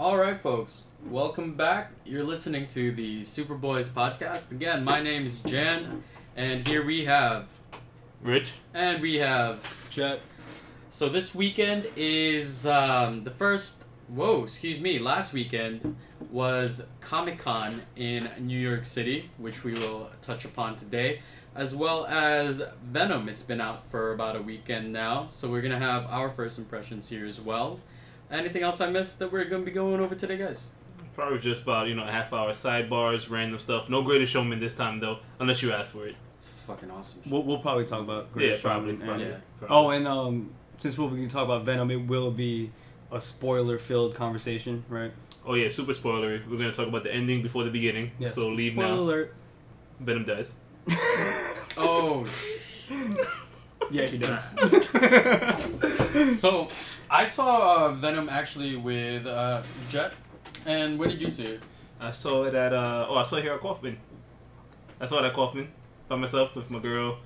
All right, folks. Welcome back. You're listening to the Superboys podcast. Again, my name is Jan, and here we have, Rich. and we have Jet. So this weekend is um, the first. Whoa, excuse me. Last weekend was Comic Con in New York City, which we will touch upon today, as well as Venom. It's been out for about a weekend now, so we're gonna have our first impressions here as well. Anything else I missed that we're gonna be going over today, guys? Probably just about you know a half hour sidebars, random stuff. No Greatest Showman this time though, unless you ask for it. It's fucking awesome. We'll, we'll probably talk about Yeah, Greatest probably. Showman probably, and- yeah. probably. Oh, and um, since we'll be talking about Venom, it will be a spoiler-filled conversation, right? oh yeah, super spoilery. We're gonna talk about the ending before the beginning. Yes. So leave Spoiler now. alert. Venom dies. Oh, Yeah, he does. so I saw uh, Venom actually with uh, Jet, and when did you see it? I saw it at uh oh I saw it here at Kaufman. I saw it at Kaufman by myself with my girl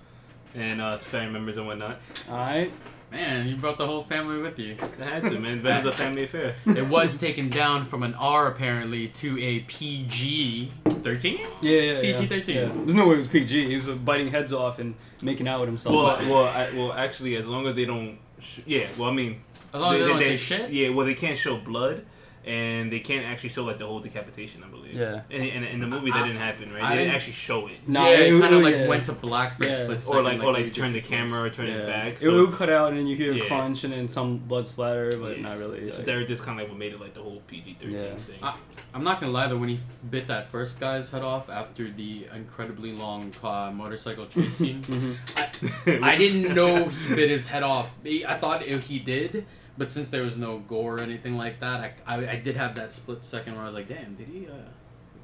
and uh some family members and whatnot. All right. Man, you brought the whole family with you. I had to man. Venom's a family affair. It was taken down from an R apparently to a PG thirteen. Yeah, yeah, yeah. PG-13. Yeah. There's no way it was PG. He was biting heads off and making out with himself. Well, well, I, well, actually, as long as they don't, sh- yeah. Well, I mean, As long as they, don't say shit. Yeah, well, they can't show blood, and they can't actually show like the whole decapitation. I believe. Yeah. And in, in the movie, that I- didn't happen, right? I they didn't didn't- actually show it, Nah, yeah, it, it- kind of like yeah. went to black for a Yeah. split or second. like, or like you turn the camera or turn yeah. his back. it So, would cut out and then you hear a Yeah. crunch and then some blood splatter, but yeah, not really. So like- they're just kind of like what made it like the whole PG thirteen Yeah. thing. I- I'm not gonna lie though, when he bit that first guy's head off after the incredibly long uh, motorcycle chase scene, Mhm. I didn't know he bit his head off. I thought it- he did, but since there was no gore or anything like that, I, I, I did have that split second where I was like, damn, did he? Uh,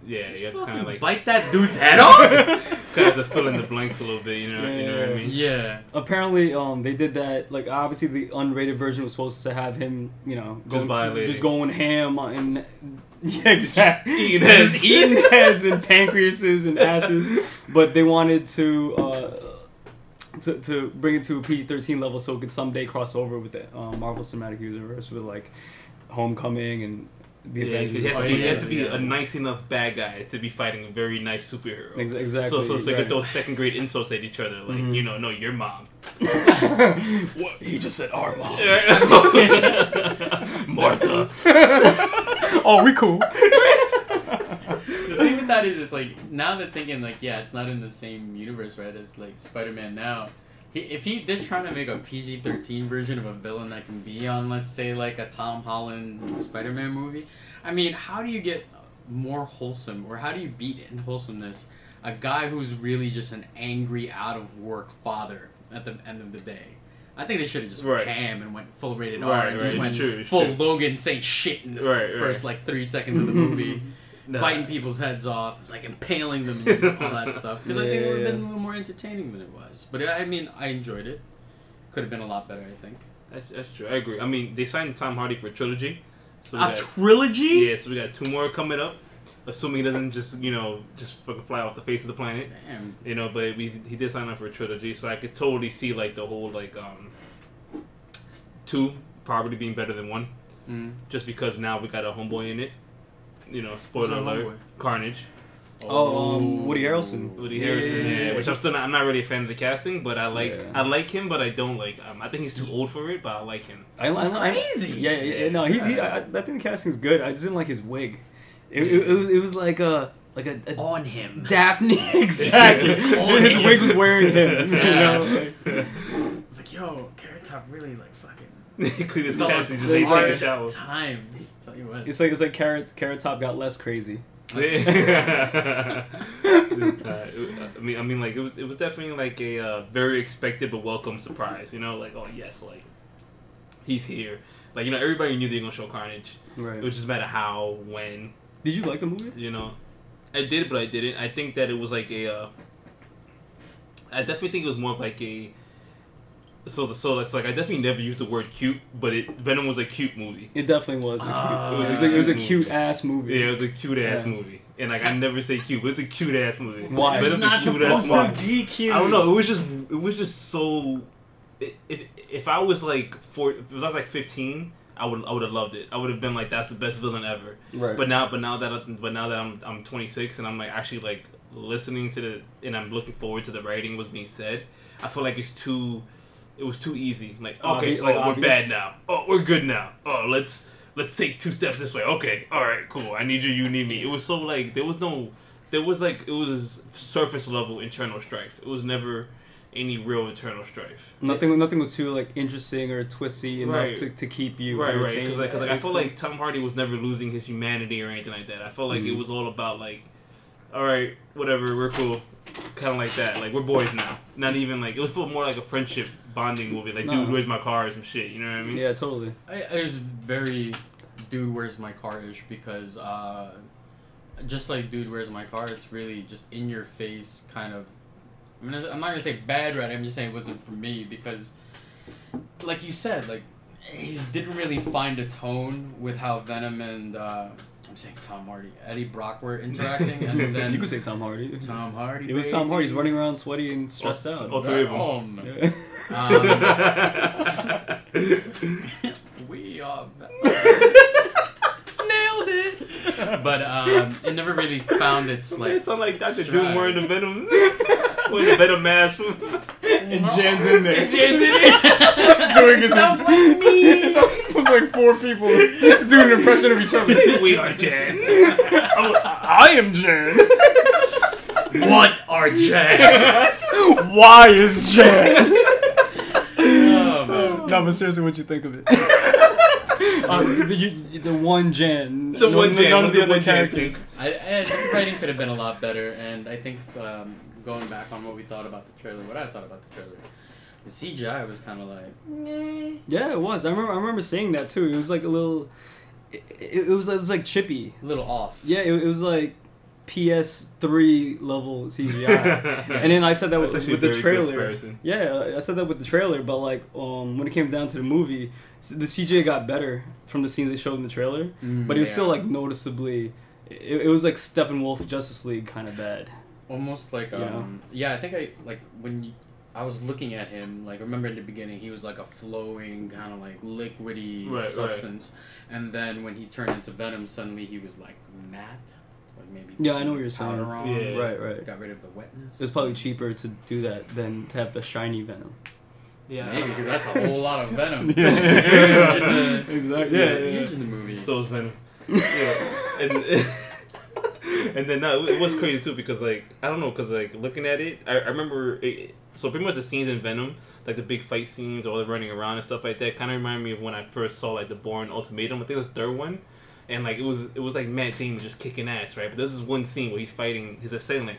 Yeah, yeah, it's kind of like bite that dude's head off. kind of fill in the blanks a little bit. You know, you know what I mean? yeah. Apparently, um, they did that. Like, obviously, the unrated version was supposed to have him, you know, Just going, just going ham on. Yeah, exactly. eating heads. eating heads and pancreases and asses. But they wanted to, uh, to to bring it to a PG thirteen level so it could someday cross over with the uh, Marvel Cinematic Universe with like Homecoming and the Yeah, Avengers. he has, Oh, to be, he has to be yeah. a nice enough bad guy to be fighting a very nice superhero. Ex- exactly. So, so, so they right. could throw second grade insults at each other, like Mhm. you know, no, your mom. what? He just said our mom. Martha. oh, we cool. The thing with that is, it's like now they're thinking like, yeah, it's not in the same universe, right? As like Spider Man now. He, if he they're trying to make a PG thirteen version of a villain that can be on, let's say, like a Tom Holland Spider Man movie, I mean, how do you get more wholesome, or how do you beat in wholesomeness a guy who's really just an angry, out of work father at the end of the day? I think they should have just Right. ham and went full rated R Right, and right, just it's went true, it's full true. Logan saying shit in the Right, right. first like three seconds of the movie Nah. biting people's heads off, like impaling them, and all that stuff. Because I think it would have Yeah. been a little more entertaining than it was. But I mean, I enjoyed it. Could have been a lot better, I think. That's, that's true. I agree. I mean, they signed Tom Hardy for a trilogy. So A got, trilogy? yeah, so we got two more coming up. Assuming he doesn't just you know just fucking fly off the face of the planet, Damn. you know. But we he did sign up for a trilogy, so I could totally see like the whole like um two probably being better than one, Mm. just because now we got a homeboy in it. You know, spoiler alert, homeboy? Carnage. Oh, um, Woody Harrelson. Woody Yeah, Harrison, yeah, yeah, yeah, yeah. which I'm still not. I'm not really a fan of the casting, but I like Yeah. I like him, but I don't like. Um, I think he's too old for it, but I like him. I, He's I, I- crazy. Yeah, yeah, yeah, no, he's. He, I, I think the casting's good. I just didn't like his wig. It, it, it was. It was like a like a, a On him. Daphne exactly. His him. wig was wearing him. You Yeah. know, like- It's like, yo, Carrot Top really like fucking. Clean his Those casting, just like take a shower. times. Tell you what. it's like it's like carrot carrot top got less crazy. uh, I mean, I mean, like it was, it was definitely like a uh, very expected but welcome surprise. You know, like oh yes, like he's here. Like you know, everybody knew they were gonna show Carnage. Right. It was just matter how, when. Did you like the movie? You know, I did, but I didn't. I think that it was like a. Uh, I definitely think it was more of like a. So the so it's like I definitely never used the word cute, but it Venom was a cute movie. It definitely was. A cute, Ah, it was, yeah. like, it was a Movie. cute ass movie. Yeah, it was a cute ass Yeah. movie, and like I never say cute, but it's a cute ass movie. Why? It's Venom's not a cute ass supposed movie. to be cute. I don't know. It was just it was just so. If if I was like four, if I was like fifteen, I would I would have loved it. I would have been like, that's the best villain ever. Right. But now, but now that I, but now that I'm I'm 26 and I'm like actually like listening to the and I'm looking forward to the writing was being said. I feel like it's too, it was too easy. Like okay, Obvi- like oh, we're bad now. Oh, we're good now. Oh, let's let's take two steps this way. Okay, all right, cool. I need you. You need me. It was so like there was no, there was like it was surface level internal strife. It was never any real internal strife. Nothing, nothing was too like interesting or twisty enough Right. to, to keep you Right, right. Because like, 'cause, like I cool. like Tom Hardy was never losing his humanity or anything like that. I felt like it Mhm. was all about like, all right, whatever, we're cool, kind of like that. Like we're boys now. Not even like it was more like a friendship bonding movie. Like, No. dude, where's my car or some shit. You know what I mean? yeah, totally. I, it was very, dude, where's my car ish because uh, just like dude, where's my car? It's really just in your face kind of. I mean, I'm not gonna say bad writing. I'm just saying it wasn't for me because, like you said, like he didn't really find a tone with how Venom and uh, I'm saying Tom Hardy, Eddie Brock were interacting, and then you could say Tom Hardy. Tom Hardy. It was Tom Hardy. He's running around sweaty and stressed out. Oh, three of 'em. Um, Yeah. um, we are. Nailed it. But um, it never really found its It like. sound like Doctor stride. Doom wearing the Venom, wearing the Venom mask. and Jan's in there. And Jan's in it. doing his Sounds like me. It sounds, sounds like four people doing an impression of each other. we are Jan. I am Jan. What are Jack? Why is Jan? oh, man. No, but seriously, what'd you think of it? uh, the, you, the one Jan. The No- one Jan. None of the the other characters. I, I the writing could have been a lot better, and I think um, going back on what we thought about the trailer, what I thought about the trailer, the CGI was kind of like. Meh. Yeah, it was. I remember. I remember saying that too. It was like a little. It, it, it was. It was like chippy. A little off. Yeah, it, it was like PS3 level CGI. and then I said that That's with, with the trailer. Yeah, I said that with the trailer, but like um, when it came down to the movie, the CGI got better from the scenes they showed in the trailer, Mm, but it was yeah. still like noticeably. It, it was like Steppenwolf Justice League kind of bad. Almost like Yeah. um yeah i think i like when you, i was looking at him like remember in the beginning he was like a flowing kind of like liquidy Right, right. substance and then when he turned into venom suddenly he was like matte like maybe Yeah, I know what you're saying. powder on, Yeah. Right, right. got rid of the wetness It's probably cheaper to do that than to have the shiny Venom. Yeah. maybe because that's a whole lot of venom Yeah. Huge in the- Exactly. yeah, Yeah, yeah, in the movie So is Venom. yeah. And, and then no, it was crazy too because like I don't know because like looking at it, I, I remember it, so pretty much the scenes in Venom, like the big fight scenes, all the running around and stuff like that, kind of reminded me of when I first saw like the Bourne Ultimatum. I think it was the third one, and like it was it was like Matt Damon just kicking ass, right? But there's this one scene where he's fighting his assailant,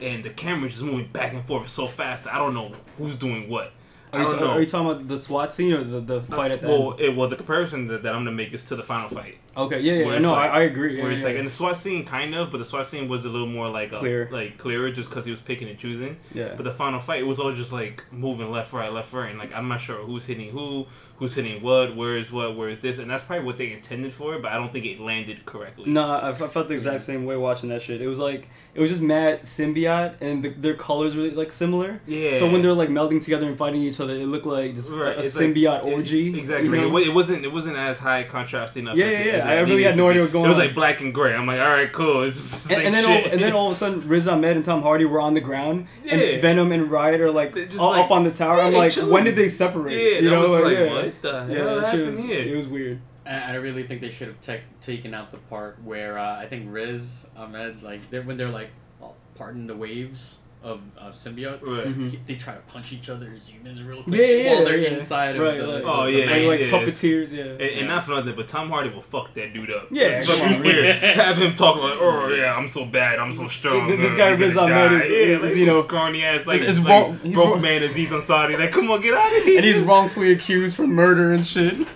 and the camera's just moving back and forth so fast. that I don't know who's doing what. Are you, know. are you talking about the SWAT scene or the, the uh, fight at the well, end? it, well, the comparison that, that I'm gonna make is to the final fight. Okay, yeah, yeah, yeah. No, like- I, I agree. where yeah, it's yeah. like in the SWAT scene, kind of, but the SWAT scene was a little more like a, Clear. like clearer, just because he was picking and choosing. yeah. But the final fight, it was all just like moving left, right, left, right, and like I'm not sure who's hitting who, who's hitting what, where is what, where is this, and that's probably what they intended for but I don't think it landed correctly. No, I, I felt the exact same way watching that shit. It was like it was just mad symbiote, and the, their colors were like similar. Yeah. So when they're like melding together and fighting each other, it looked like just Right, a it's like- symbiote orgy. Exactly. you know? it, it wasn't. It wasn't as high contrast enough. Yeah, as yeah, it- yeah. I really had no idea what was going on. It was on. like black and gray. I'm like, all right, cool. It's just the and, same and then shit. all, and then all of a sudden, Riz Ahmed and Tom Hardy were on the ground, Yeah. and Venom and Riot are like just all like, up on the tower. I'm like, chilling. when did they separate? yeah, you I know, was like, yeah. what the hell Yeah, that shit happened was, here? it was weird. I really think they should have tech taken out the part where uh, I think Riz Ahmed, like, they're, when they're like, oh, pardon the waves of, of symbiote, Right. Mhm. they try to punch each other as humans real quick Yeah, yeah, while they're yeah. inside Right, of the. like- Oh, the yeah, Like, maze. like puppeteers, yeah. And, and Yeah. not for nothing, but Tom Hardy will fuck that dude up. Yeah, it's fucking weird. Have him talk like, "Oh yeah, I'm so bad, I'm so strong." Th- this uh, guy you're Riz gonna Ahmed is- yeah, is, like, you you know, know, scrawny ass, like, is like wrong- he's broke wrong- man Aziz Ansari. Like, come on, get out of here. and he's wrongfully accused for murder and shit.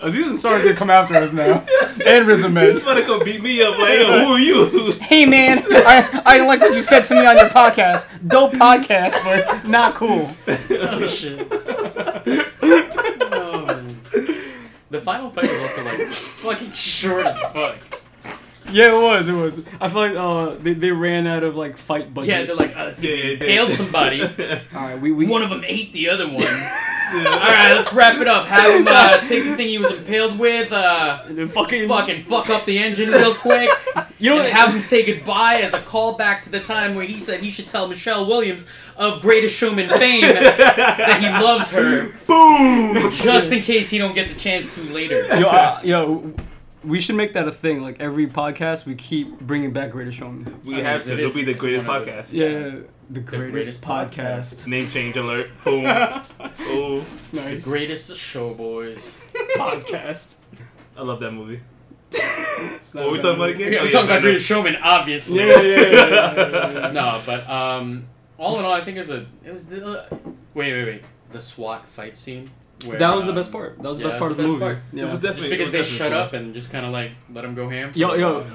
Aziz Ansari's gonna come after us now, and Riz He's Ahmed. about to come beat me up. Like, yo, who are you? Hey man, I, I like what you said to me on your podcast. Dope podcast, but not cool. oh shit. man. The final fight was also like fucking short as fuck. Yeah, it was. It was. I feel like uh, they, they ran out of like fight budget. Yeah, they're like, oh, let's see, Yeah, we yeah, impaled they- somebody. All right, we we One of them ate the other one. right, let's wrap it up. Have him uh, take the thing he was impaled with, uh, And then fucking, fucking fuck up the engine real quick, you know and have him say goodbye as a callback to the time where he said he should tell Michelle Williams of Greatest Showman fame that he loves her, Boom. just in case he don't get the chance to later. yo, uh, yo, we should make that a thing. Like every podcast, we keep bringing back Greatest Showman. We I have to. it It'll be the greatest one of the- podcast. Yeah, the greatest, greatest podcast. Name change alert. Boom. oh, The greatest show boys. podcast. I love that movie. What not are we talking about again? Yeah, oh, we're yeah, talking about Venom. Greatest Showman, obviously. Yeah, yeah, yeah, yeah, yeah, yeah. no, but um, all in all, I think it was a it was the uh, wait wait wait the SWAT fight scene. Where, That was the um, best part. That was the yeah, best that's part of the the best movie. part. Yeah. It was Just definitely because it they was shut definitely up and just kind of like let him go ham. Yo, yo, while.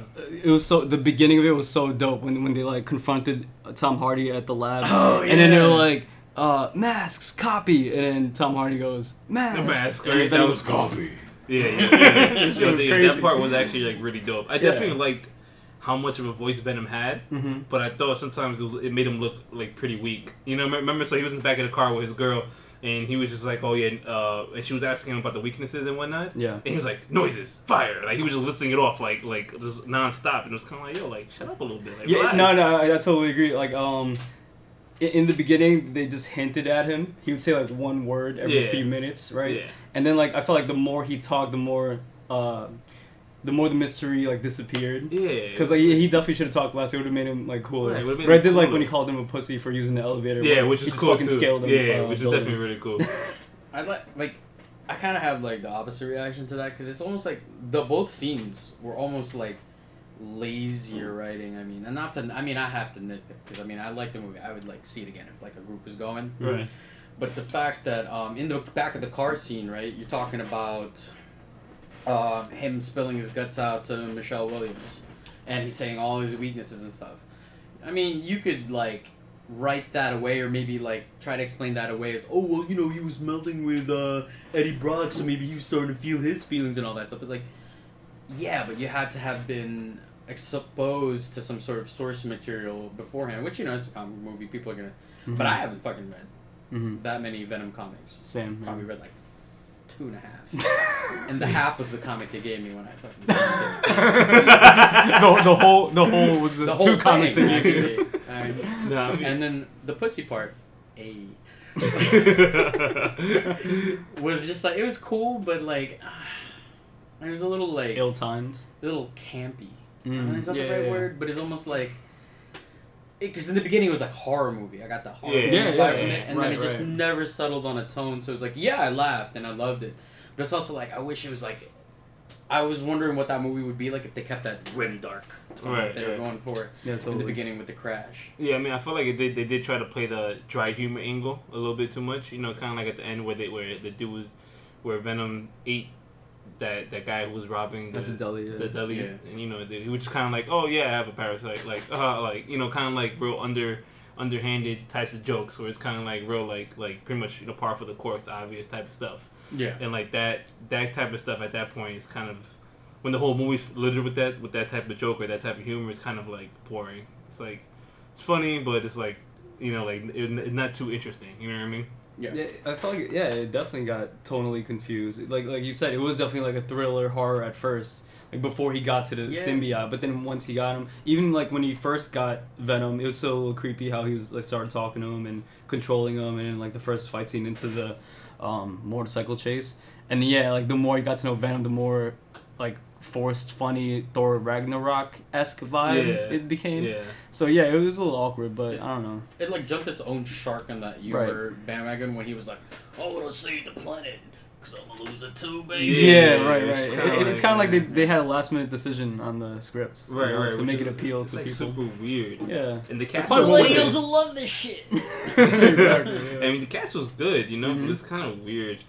it was so the beginning of it was so dope when when they like confronted Tom Hardy at the lab, Oh, and then they were like, uh, "Masks, copy," and then Tom Hardy goes, "Masks." The mask, right? That was copy. Yeah, yeah, yeah. That shit was crazy. that part was actually like really dope. I Yeah. definitely liked how much of a voice Venom had, Mm-hmm. but I thought sometimes it, was, it made him look like pretty weak. You know, remember? So he was in the back of the car with his girl, and he was just like, "Oh yeah," uh, and she was asking him about the weaknesses and whatnot. Yeah. And he was like, noises, fire. Like he was just listing it off like like just nonstop. And it was kind of like, yo, like shut up a little bit. Like, Yeah, relax. no, no, I, I totally agree. Like, um, in, in the beginning, they just hinted at him. He would say like one word every Yeah. few minutes, right? Yeah. And then like I felt like the more he talked, the more, uh, the more the mystery like disappeared. Yeah. Because like he he definitely should have talked less. It would have made him like cooler. Right, it would've But I did like when he called him a pussy for using the elevator. yeah, which is cool too. scaled him, yeah, uh, which is building. definitely really cool. I like like I kind of have like the opposite reaction to that because it's almost like the both scenes were almost like lazier writing. I mean, and not to I mean I have to nitpick because I mean I like the movie. I would like see it again if like a group was going. right. But the fact that um, in the back of the car scene, right, you're talking about uh, him spilling his guts out to Michelle Williams, and he's saying all his weaknesses and stuff. I mean, you could like write that away, or maybe like try to explain that away as, oh well, you know, he was melting with uh, Eddie Brock, so maybe he was starting to feel his feelings and all that stuff. But like, yeah, but you had to have been exposed to some sort of source material beforehand, which you know it's a comic movie. People are gonna, but I haven't fucking read Mm-hmm. that many Venom comics. Same. yeah. Probably read like two and a half, and the half was the comic they gave me when I fucking the, the whole the whole was the the whole two comics thing, that you gave. actually. And, Nah, I mean- and then the pussy part, a was just like it was cool, but like it was a little like Ill timed. a little campy. Mm, It's not yeah, the right yeah. word, but it's almost like because in the beginning it was like horror movie. I got the horror Yeah, yeah, vibe yeah, from it, and Right, then it just right. never settled on a tone. So it was like, yeah, I laughed and I loved it, but it's also like I wish it was like. I was wondering what that movie would be like if they kept that grim dark tone Right, that they were going for Yeah, in the beginning with the crash. Yeah, I mean, I feel like it did, they did try to play the dry humor angle a little bit too much. You know, kind of like at the end where they where the dude was, where Venom ate that that guy who was robbing the At the deli. Yeah. the deli, Yeah. and you know, he was just kind of like, oh yeah, I have a parasite, like uh, like you know, kind of like real under underhanded types of jokes, where it's kind of like real like like pretty much you know par for the course, obvious type of stuff, Yeah. and like that that type of stuff at that point is kind of when the whole movie's littered with that with that type of joke or that type of humor is kind of like boring. It's like it's funny, but it's like you know like it, it's not too interesting. You know what I mean? Yeah. Yeah, I felt like yeah, it definitely got tonally confused. Like like you said, it was definitely like a thriller horror at first, like before he got to the Yeah. symbiote. But then once he got him, even like when he first got Venom, it was still a little creepy how he was like started talking to him and controlling him, and like the first fight scene into the um, motorcycle chase. And yeah, like the more you got to know Venom, the more like forced, funny Thor Ragnarok esque vibe Yeah. it became. Yeah. So yeah, it was a little awkward, but I don't know. It like jumped its own shark on that you Right. were bandwagon when he was like, "Oh, I'm gonna save the planet because I'm gonna lose it too, baby." Yeah, Yeah, right, right. it's kinda it- it's like- kind of like they, they had a last minute decision on the script, you Right, know, right. to make is- it appeal it's to like people. super weird. Yeah, And the cast probably was what good. it is. will love this shit. exactly. I mean, the cast was good, you know, Mhm. but it's kind of weird.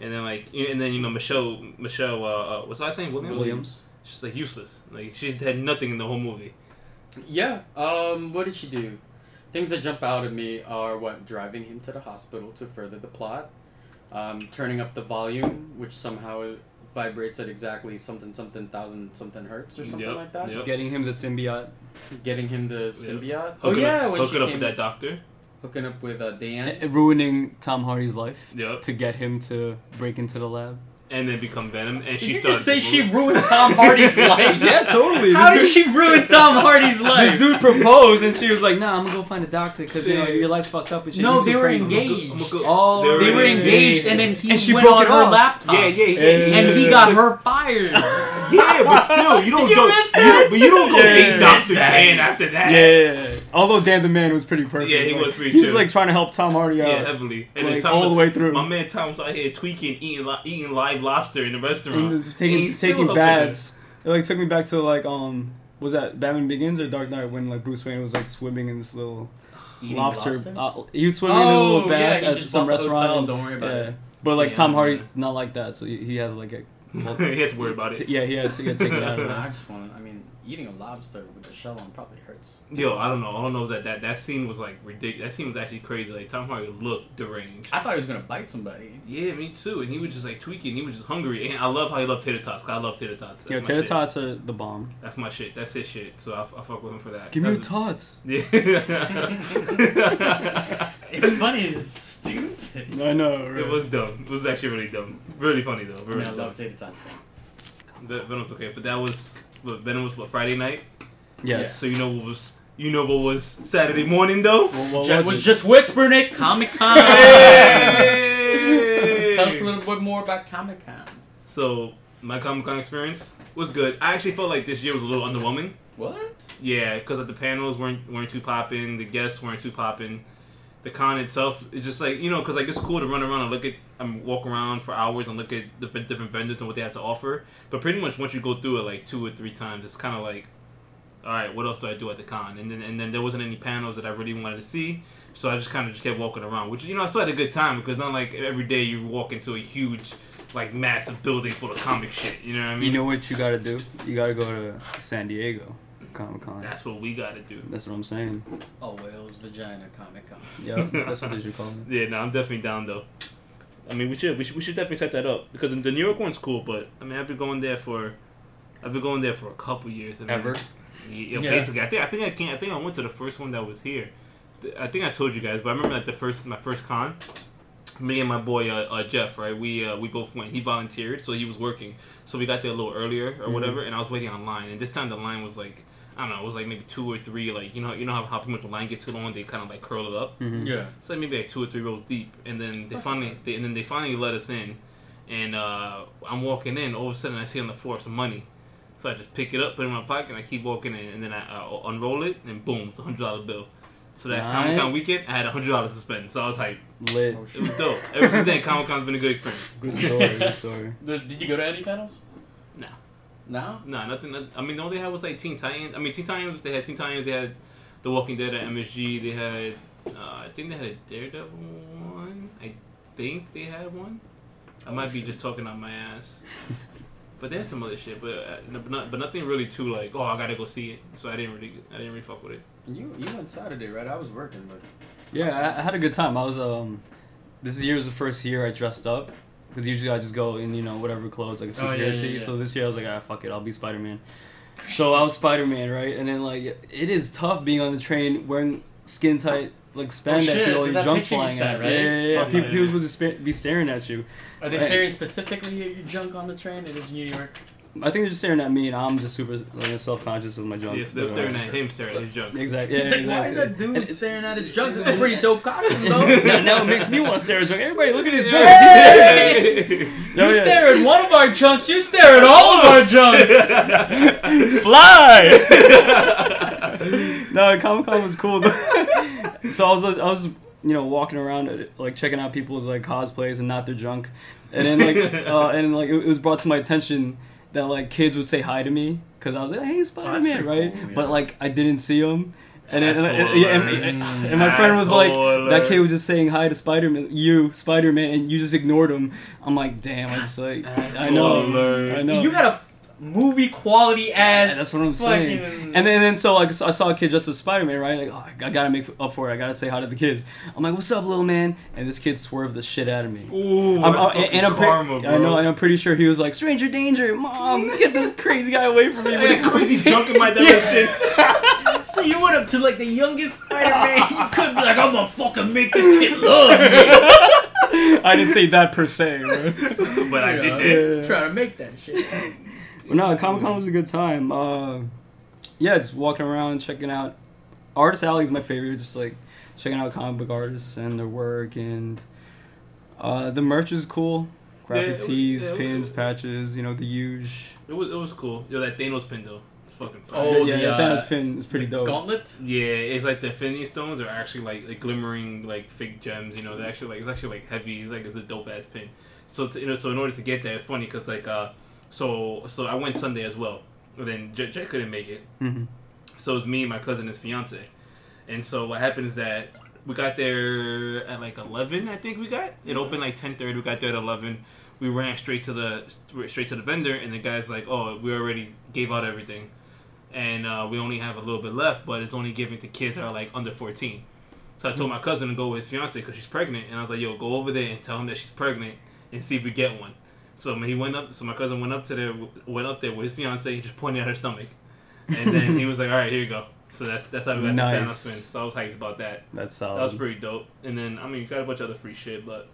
And then like, and then you know, Michelle, Michelle, uh, uh what's the last name? Williams. Williams. She's like useless. Like she had nothing in the whole movie. yeah. Um. What did she do? Things that jump out at me are what driving him to the hospital to further the plot, um, turning up the volume, which somehow vibrates at exactly something something thousand something hertz or something Yep, like that. yep. Getting him the symbiote. Getting him the symbiote. Hook oh it yeah, up, when hook she it up came, with that doctor. Hooking up with uh, Dan. Uh, ruining Tom Hardy's life Yep. to get him to break into the lab. and then become Venom, and Did she you started. just say to she move. ruined Tom Hardy's life? Yeah, totally. How This did she ruin Tom Hardy's life? This dude proposed, and she was like, "Nah, I'm gonna go find a doctor because you know your life's fucked up." And shit. No, You too they were crazy." engaged. I'm gonna go- Oh, They were they were engaged. engaged, and then he And she went broke on it her off. laptop. Yeah, yeah, yeah. And he yeah. got her fired. Yeah, but still, you don't Did you go. miss that? don't- but you don't go Yeah, date yeah, Doctor. Dan after that. Yeah, although Dan the Man was pretty perfect. Yeah, he like, was pretty He was like trying to help Tom Hardy out. Yeah, heavily. And Like, then all Thomas, the way through. My man Tom was out here tweaking, eating, li- eating live lobster in the restaurant. And just taking And he's taking baths. It like took me back to like um was that Batman Begins or Dark Knight when like Bruce Wayne was like swimming in this little Eating lobster. Uh, he was swimming in a oh, little bath he at some restaurant. hotel, and- Don't worry about yeah, it. but like Yeah, Tom yeah. Hardy not like that, so he, he had like a he had to worry about it. yeah he had to get taken out of I just want. I mean, eating a lobster with the shell on probably hurts. Yo, I don't know. All I know is that, that that scene was like ridiculous. That scene was actually crazy. Like Tom Hardy looked deranged. I thought he was gonna bite somebody. Yeah, me too. And he was just like tweaking. He was just hungry. And I love how he loved tater tots. 'cause I love tater tots. That's Yeah, tater shit. tots are the bomb. That's my shit. That's his shit. So I, I fuck with him for that. Give me the That's- tots. Yeah. It's funny. It's stupid. I know. Right? It was dumb. It was actually really dumb. Really funny though. I Really mean, I dumb. love tater tots. Ve- Venom was okay, but that was what Venom was what Friday night. yes. So you know what was you know what was Saturday morning though. What, what Jet was was it? just whispering it. Comic Con. Hey! Tell us a little bit more about Comic Con. So my Comic Con experience was good. I actually felt like this year was a little underwhelming. What? Yeah, because like, the panels weren't weren't too popping, the guests weren't too popping. The con itself is just like you know, because like it's cool to run around and look at, and mean, walk around for hours and look at the different vendors and what they have to offer. But pretty much once you go through it like two or three times, it's kind of like, all right, what else do I do at the con? And then and then there wasn't any panels that I really wanted to see, so I just kind of just kept walking around. Which you know, I still had a good time because not like every day you walk into a huge, like massive building full of comic shit. You know what I mean? You know what you gotta do? You gotta go to San Diego Comic Con. That's what we got to do. That's what I'm saying. Oh, whales, vagina, Comic Con. Yeah, that's what they should call it. Yeah, no, I'm definitely down though. I mean, we should we should we should definitely set that up because the New York one's cool, but I mean, I've been going there for, I've been going there for a couple years. I mean, Ever? Yeah, Yeah. basically, I think I think I can't. I think I went to the first one that was here. I think I told you guys, but I remember like the first my first con. Me and my boy uh, uh, Jeff, right? We uh, we both went. He volunteered, so he was working. So we got there a little earlier or Mhm. whatever, and I was waiting online. And this time the line was like, I don't know, it was like maybe two or three. Like you know, you know how how pretty much the line gets too long, they kind of like curl it up. Mhm. Yeah. It's like maybe like two or three rows deep, and then they That's finally, they, and then they finally let us in, and uh, I'm walking in. All of a sudden, I see on the floor some money, so I just pick it up, put it in my pocket, and I keep walking in, and then I, I unroll it, and boom, it's a hundred dollar bill. So that Nice. Comic Con weekend, I had a hundred dollars to spend, so I was like, Lit. Oh, it was dope. Ever since then, Comic Con's been a good experience. Good story. Good story. Did did you go to any panels? No. No? Nah, nothing. not- I mean, all they had was like Teen Titans. I mean, Teen Titans. They had Teen Titans. They had The Walking Dead at MSG. They had, uh, I think they had a Daredevil one. I think they had one. I Oh, might be just talking out my ass. but they had some other shit, but uh, but, not, but nothing really too like. Oh, I gotta go see it. So I didn't really, I didn't really fuck with it. You you went Saturday, right? I was working, but Yeah, I, I had a good time. I was um, this year was the first year I dressed up because usually I just go in you know whatever clothes like a Oh, superhero yeah, yeah, yeah. So this year I was like, ah, fuck it, I'll be Spider Man. So I was Spider Man, right? And then like it is tough being on the train wearing skin tight like spandex shit, with all your junk you flying sent, out. right? Yeah, yeah, yeah. People, people would just be staring at you. are they staring specifically at your junk on the train? It is New York. I think they're just staring at me, and I'm just super like, self conscious of my junk. Yes, they're staring at him, staring at his junk. Exactly. Yeah, it's like, why is exactly. that dude And staring at his junk? That's a pretty dope costume, though. now, now it makes me want to stare at junk. Everybody, look at his junk. Hey! Yo, You yeah. stare at one of our junks, you stare at all of our junks. Fly. no, Comic Con was cool. so I was, I was, you know, walking around, uh, like checking out people's like cosplays and not their junk, and then like, uh, and like it, it was brought to my attention that like kids would say hi to me because I was like, hey, oh, Spider Man, pretty right? cool, yeah. But like I didn't see him. And, and, and- and- and- my friend was like, "That kid was just saying hi to Spider Man, you Spider Man, and you just ignored him." I'm like, "Damn!" I just like, I know. I know. You had a movie quality ass. Yeah, that's what I'm saying. fucking- And then, and then so like so I saw a kid dressed as Spider Man, right? Like, oh, I gotta make up for it. I gotta say hi to the kids. I'm like, "What's up, little man?" And this kid swerved the shit out of me. Ooh, I'm, that's I'm- and I'm pre- karma, bro. I know, and I'm pretty sure he was like, "Stranger danger, mom, get this crazy guy away from me." Got crazy junk in my direction. So you went up to like the youngest Spider-Man. You could be like, I'm gonna fucking make this kid love me. I didn't say that per se. Bro. but I You did. Yeah. Trying to make that shit. But no, Comic Con was a good time. Uh, yeah, just walking around, checking out. Artist Alley is my favorite. Just like checking out comic book artists and their work, and uh, the merch is cool. Graphic Yeah, tees, yeah, pins, it- patches. You know the huge. It was it was cool. Yo, that Thanos pin though, it's fucking fire. Oh, yeah, the, yeah, uh, Thanos pin is pretty dope. Gauntlet. Yeah, it's like the Infinity Stones are actually like, like glimmering like fake gems. You know, they're actually like it's actually like heavy. It's like it's a dope ass pin. So to, you know, so in order to get that, it's funny because like uh, so so I went Sunday as well. But then Jet, Jet couldn't make it, hmm so it was me, my cousin, and his fiance. And so what happened is that we got there at like eleven. I think we got it opened like ten thirty. We got there at eleven. We ran straight to the straight to the vendor, and the guy's like, "Oh, we already gave out everything." and uh, we only have a little bit left, but it's only given to kids that are like under 14. So I told my cousin to go with his fiance because she's pregnant, and I was like, "Yo, go over there and tell him that she's pregnant and see if we get one." So he went up. So my cousin went up to there, went up there with his fiance, and just pointed at her stomach, and then he was like, "All right, here you go." So that's that's how we got Nice. the Thanos pin. So I was hyped about that. That's solid. That was pretty dope. And then I mean, you got a bunch of other free shit, but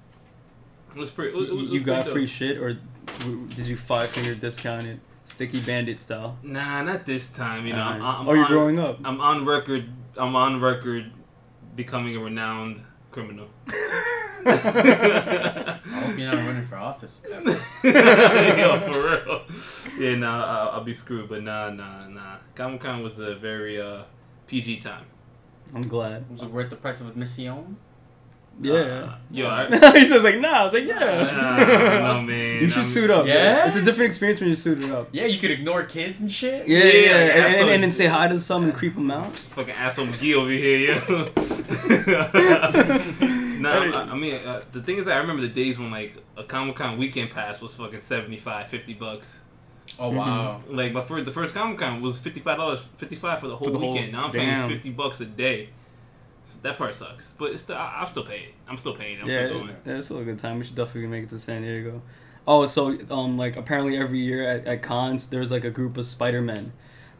it was pretty. It was, it You- was you pretty got dope. free shit, or did you five finger discount it, sticky bandit style? Nah, not this time. You know, I'm, I'm oh, you're on- growing up. I'm on record. I'm on record becoming a renowned criminal. I hope you're not running for office. Yo, for real. Yeah, nah, I'll, I'll be screwed. But nah, nah, nah. Comic Con was a very uh, PG time. I'm glad. Was it worth the price of a mission? Yeah. Uh, yo, I, he says like, nah. I was like, yeah. Nah, no, man. you should I'm- suit up. Yeah? It's a different experience when you suit it up. Yeah, you could ignore kids and shit. Yeah, yeah, Yeah, yeah. yeah, And, asshole. and, and then say hi to some and creep them out. fucking asshole McGee over here, yo. nah, I, I mean, uh, the thing is that I remember the days when like a Comic Con weekend pass was fucking 75, 50 bucks. Oh wow. Like, my first, the first Comic Con was fifty five dollars, fifty five for the whole the whole- weekend. now I'm damn. paying fifty bucks a day. So that part sucks, but it's still, I, I'll still pay it. I'm still paying. I'm yeah, still going. yeah, it's still a good time. We should definitely make it to San Diego. Oh, so um, like apparently every year at, at cons there's like a group of Spider Men,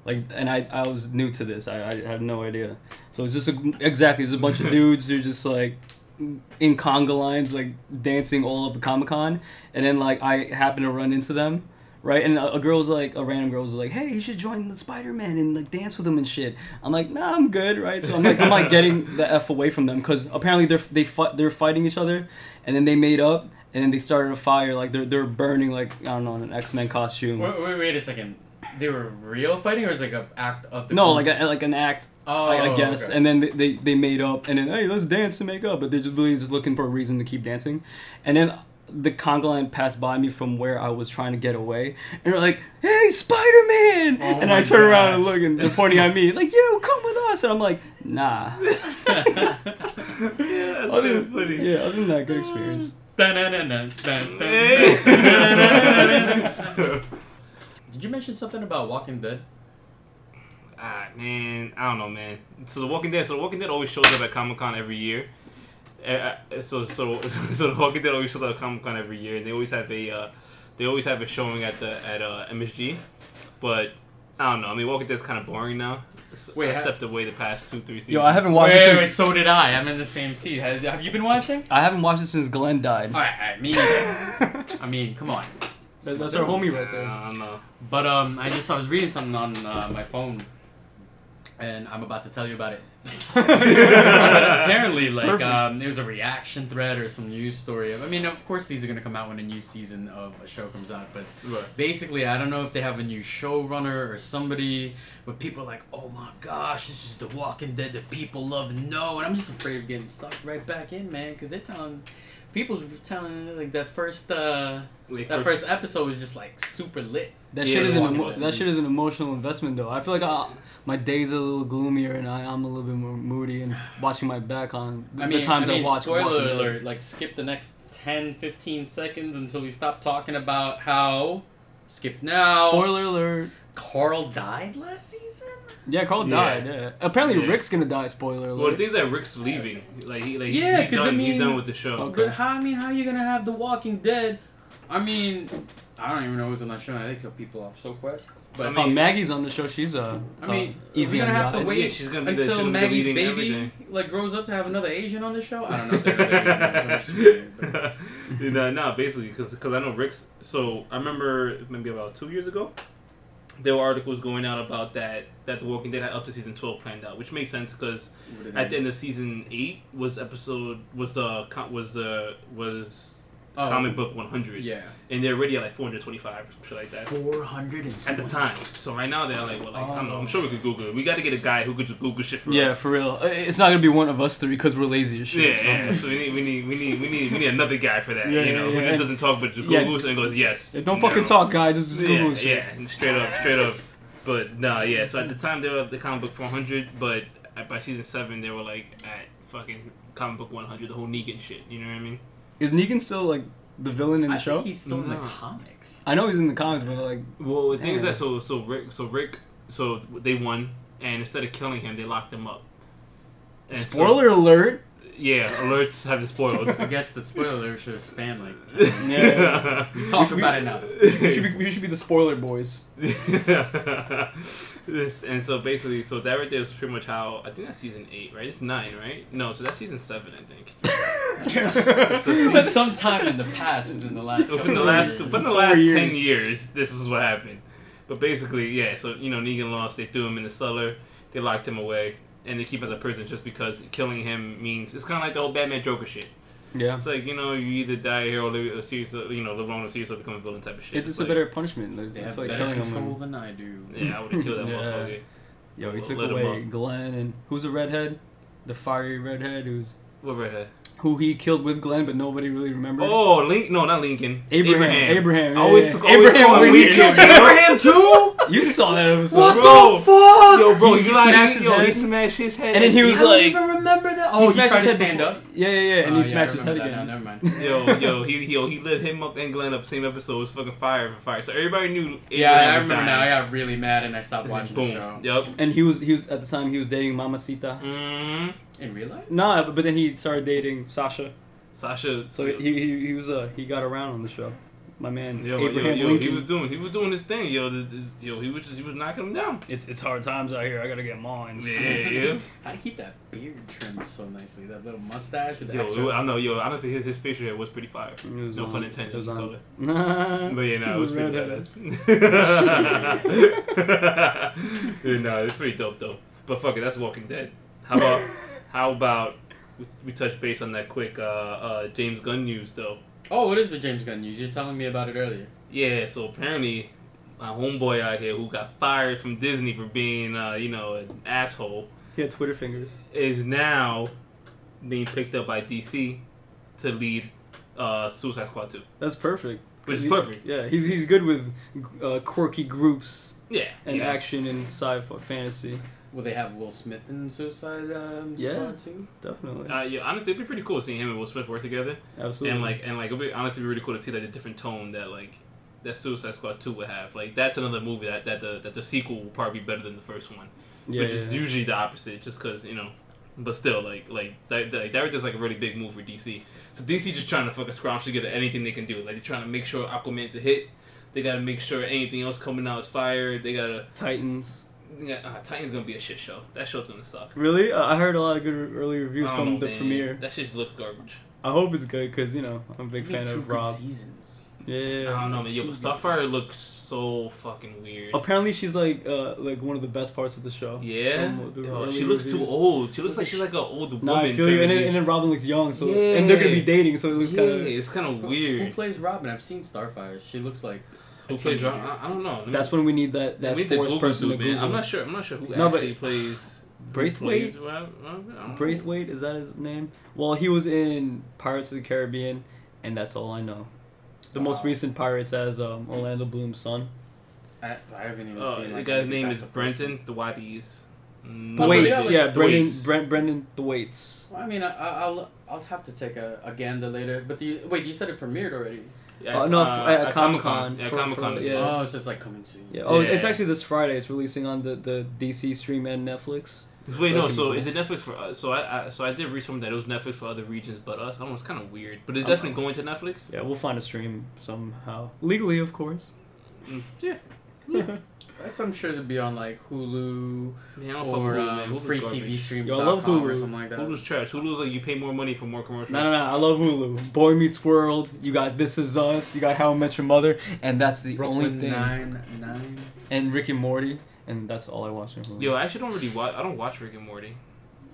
like, and I I was new to this. I, I had no idea. So it's just a, exactly it's a bunch of dudes who are just like in conga lines like dancing all up Comic Con, and then like I happen to run into them. Right, and a, a girl was like, a random girl was like, "Hey, you should join the Spider Man and like dance with them and shit." I'm like, "Nah, I'm good." Right, so I'm like, I'm like getting the f away from them because apparently they're they fight they're fighting each other, and then they made up, and then they started a fire like they're they're burning like I don't know in an X Men costume. Wait, wait, wait a second. They were real fighting, or was it like an act of the? No, group? like a, like an act, Oh, I, I oh, guess. okay. And then they, they they made up, and then hey, let's dance to make up. But they're just really just looking for a reason to keep dancing, and then the conga line passed by me from where I was trying to get away, and they're like, "Hey, Spider Man!" Oh and I turn around and look, and they're pointing at me, like, "You come with us," and I'm like, "Nah." Yeah, that's other, funny. yeah, other than that, good experience. Did you mention something about Walking Dead? Ah, man, I don't know, man. So the Walking Dead, so the Walking Dead always shows up at Comic Con every year. Uh, uh, so so so the Walking Dead always shows up at Comic Con every year, and they always have a uh, they always have a showing at the at uh, MSG. But I don't know. I mean, Walking Dead's kind of boring now. So Wait, I ha- stepped away the past two three seasons. Yo, I haven't watched wait, it wait, since so did I. I'm in the same seat. Have, have you been watching? I haven't watched it since Glenn died. All right, all right, me neither. I mean, come on. That- that's our homie right there. I there. don't know. But um, I just I was reading something on uh, my phone, and I'm about to tell you about it. Apparently, like Perfect. um, there was a reaction thread or some news story. I mean, of course, these are gonna come out when a new season of a show comes out. But Right. basically, I don't know if they have a new showrunner or somebody, but people are like, "Oh my gosh, this is The Walking Dead that people love and know," and I'm just afraid of getting sucked right back in, man, because they're telling. People's telling like that first uh Like, that first episode was just like super lit. That Yeah, shit is an emo- that shit is an emotional investment though. I feel like uh, my days are a little gloomier and I, I'm a little bit more moody and watching my back on the, I mean, the times I, mean, watch. spoiler Walking alert, like skip the next 10, 15 seconds until we stop talking about how skip now. Spoiler alert. Carl died last season. Yeah, Carl Yeah. died. Yeah. Apparently Yeah. Rick's gonna die. Spoiler alert. Well, the thing is that Rick's leaving. Like he like Yeah, he's 'cause I mean- he's done with the show. Okay. But how I mean, how you gonna have The Walking Dead I mean, I don't even know who's on that show. and They kill people off so quick. But I Oh, mean- Maggie's on the show. She's uh, I mean, uh, easy we're gonna on have to the eyes. wait Yeah, she's gonna be the- she's until gonna be Maggie's leading baby everything. like grows up to have another Asian on the show. I don't know. If they're another Asian. but- no, no, basically, because I know Rick's. So I remember maybe about two years ago, there were articles going out about that that The Walking Dead had up to season twelve planned out, which makes sense because at the end of season eight was episode was uh was uh was Oh, comic book one hundred, Yeah. and they're already at like four hundred twenty five or something like that. Four hundred At the time, so right now they're like, well, like I don't know. I'm sure we could Google it. We got to get a guy who could just Google shit for Yeah, us. for real. It's not gonna be one of us three because we're lazy as shit. Yeah, yeah. So we need, we need, we need, we need, we need another guy for that. Yeah, you know, yeah, who yeah. just doesn't talk but just Yeah. Googles and goes yes. Yeah, Don't no. fucking talk, guy. Just, just Yeah, Google shit. yeah, straight up, straight up. But nah, yeah. So at the time they were at the comic book 400, but by season seven they were like at fucking comic book 100, the whole Negan shit. You know what I mean? Is Negan still like the villain in the I show? think he's still in the No. comics. I know he's in the comics, but like, Well, the thing is Yeah. that so so Rick so Rick so they won, and instead of killing him, they locked him up. And so- spoiler alert. yeah, alerts have been spoiled. I guess the spoiler alert should have spanned like. Yeah. We talk We- about it now. We should, be, we should be the spoiler boys. this and so basically, so that right there is pretty much how I think that's season eight, right? It's nine, right? No, so that's season seven, I think. So But sometime in the past, within the last. within the last years. within the last years. ten years, this is what happened. But basically, yeah. So you know, Negan lost. They threw him in the cellar. They locked him away, and they keep him as a prison just because killing him means it's kind of like the whole Batman Joker shit. Yeah. It's like you know, you either die here or live, or serious, you know, live long or serious or become a villain type of shit. It's like, a better punishment. Like, They I have feel like better killing control him. than I do. Yeah, I would have killed that Yeah. motherfucker. Yo, he took Let him away up. Glenn and who's a redhead? The fiery redhead who's What redhead? Who he killed with Glenn, but nobody really remembered. Oh, Link? No, not Lincoln. Abraham. Abraham. I always, yeah. always Abraham call him Lincoln. Lincoln. Abraham too. You saw that episode. What bro. the fuck? Yo, bro, He- he, he like, smashed his yo, he head. smashed his head. And then he was I don't even remember that. Oh, he, smashed tried his head stand before- up. Yeah, yeah, yeah, and Oh, he yeah, smashed I his head again. that now, Never mind. yo, yo, he, yo, he lit him up and Glenn up same episode. It was fucking fire for fire. So everybody knew. Yeah, I Abraham was remember now. I got really mad and I stopped watching Boom. the show. Yep. And he was he was at the time he was dating Mamacita. Mm, In real life? Nah, but then he started dating Sasha. Sasha. So he he, he was uh he got around on the show. My man Yo, yo, Abraham yo, Lincoln. he was doing, he was doing his thing, yo. This, this, yo, he was just, he was knocking him down. it's it's hard times out here. I gotta get mines. Yeah, yeah. How to keep that beard trimmed so nicely? That little mustache with the Yo, extra. I know, yo. Honestly, his his facial hair was pretty fire. Was No on- pun intended. It was on. But But yeah, no, it was pretty redhead. badass. yeah, no, it's pretty dope though. But fuck it, that's Walking Dead. How about how about we, we touch base on that quick uh, uh, James Gunn news though? Oh, what is the James Gunn news? You're telling me about it earlier. Yeah, so apparently my homeboy out here who got fired from Disney for being uh, you know an asshole Yeah, Twitter fingers. is now being picked up by DC to lead uh, Suicide Squad 2. That's perfect. Which is He- perfect. Yeah, he's he's good with uh, quirky groups Yeah, and yeah. action and sci-fi fantasy. Will they have Will Smith in Suicide um, Yeah. Squad too? Definitely, Uh, yeah, honestly, it'd be pretty cool seeing him and Will Smith work together. absolutely. and like and like it'd be honestly be really cool to see like the different tone that like that Suicide Squad two would have. Like that's another movie that that the that the sequel will probably be better than the first one, yeah, which yeah, is yeah. usually the opposite, just because you know. But still, like like that that, that is like a really big move for DC. So DC just trying to fucking scrounge together anything they can do. Like they're trying to make sure Aquaman's a hit. They gotta make sure anything else coming out is fire. They gotta. Titans. They got, uh, Titan's gonna be a shit show. That show's gonna suck. Really, uh, I heard a lot of good early reviews from know, the man. premiere. That shit looks garbage. I hope it's good because you know I'm a big fan Two of good Rob. seasons. Yeah. I don't know, man. Yo, Two but Starfire seasons. looks so fucking weird. Apparently, she's like uh like one of the best parts of the show. Yeah, the Yo, she looks too old. She looks like she's like an old woman. Nah, I feel you. And then, and then Robin looks young, so yeah. and they're gonna be dating, so it looks yeah, kind of. it's kind of weird. Who plays Robin? I've seen Starfire. She looks like a Who plays teenager. Robin? I, I don't know. Let me- That's when we need that that me the fourth Google person to. Google. I'm not sure. I'm not sure who No, but- actually plays. who Braithwaite? plays Rob- Robin? I don't know. Braithwaite is that his name? Well, he was in Pirates of the Caribbean, and that's all I know. The most recent Pirates as um, Orlando Bloom's son. I, I haven't even Oh, seen. the Like, guy's name is the Brenton Thwaites. Thwaites, yeah, like- yeah, Brendan, Thwaites. Brent, Brendan Thwaites. Well, I mean, I, I- I'll I'll have to take a, a gander later. But the wait, you said it premiered already. Yeah, Uh, no, f- at Comic-Con Yeah, Comic Con. Yeah. yeah. Oh, it's just like coming soon. Yeah. Oh, it's actually this Friday. It's releasing on the, the DC stream and Netflix. Wait, So no. So gonna is it Netflix for us? So I, I so I did read something that it was Netflix for other regions but us. I don't know. It's kind of weird, but it's Oh. definitely going to Netflix. Yeah, we'll find a stream somehow legally, of course. Mm, yeah. That's I'm sure to be on like Hulu Yeah, I don't fuck or with Hulu, um, free garbage. TV streams Yo, I love Hulu or something like that. Hulu's trash. Hulu's like you pay more money for more commercials. No, no, no. I love Hulu. Boy Meets World. You got This Is Us. You got How I Met Your Mother, and that's the only thing. Nine Nine. And Rick and Morty, and that's all I watch on Hulu. Yo, I actually don't really watch. I don't watch Rick and Morty.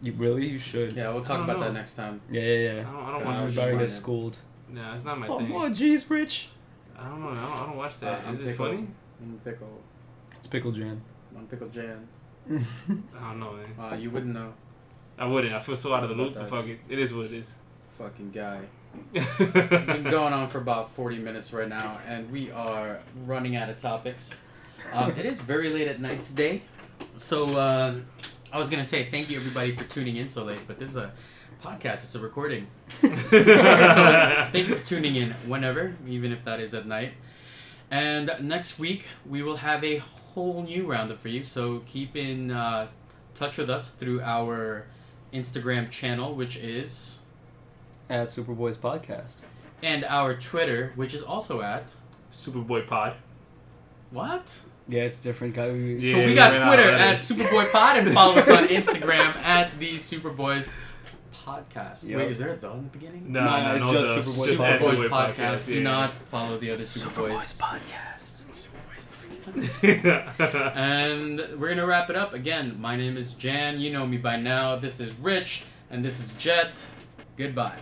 you really? You should. Yeah, we'll talk about know. that next time. Yeah, yeah, I yeah. don't. I don't God, watch. I I'm was about to get schooled. Nah, it's not my Oh, thing. oh, jeez, Rich. I don't know. I don't, I don't watch that. Uh, I'm Is it pickle. funny? I'm pickle. It's Pickle Jan. I'm pickle Jan. I don't know, man. Uh, you wouldn't know. I wouldn't. I feel so out of the loop. About But that. fuck it. It is what it is. Fucking guy. We've been going on for about 40 minutes right now, and we are running out of topics. Um, it is very late at night today, so uh, I was gonna say thank you everybody for tuning in so late, but this is a podcast; it's a recording. so thank you for tuning in whenever, even if that is at night. And next week we will have a whole new roundup for you. So keep in uh, touch with us through our Instagram channel, which is At Superboys Podcast. and our Twitter, which is also at Superboy Pod. what? Yeah, it's different. Yeah, so we we got Twitter at letters. Superboy Pod and follow us on Instagram at the Superboys Podcast. Yep. Wait, is there a the in the beginning? No, No, no, it's no, just the- Superboy just Pod. at Superboys Superboy Podcast. Do yeah. not follow the other Superboys. Podcast. Superboys Podcast. and we're gonna wrap it up again. My name is Jan. You know me by now. This is Rich, and this is Jet. Goodbye.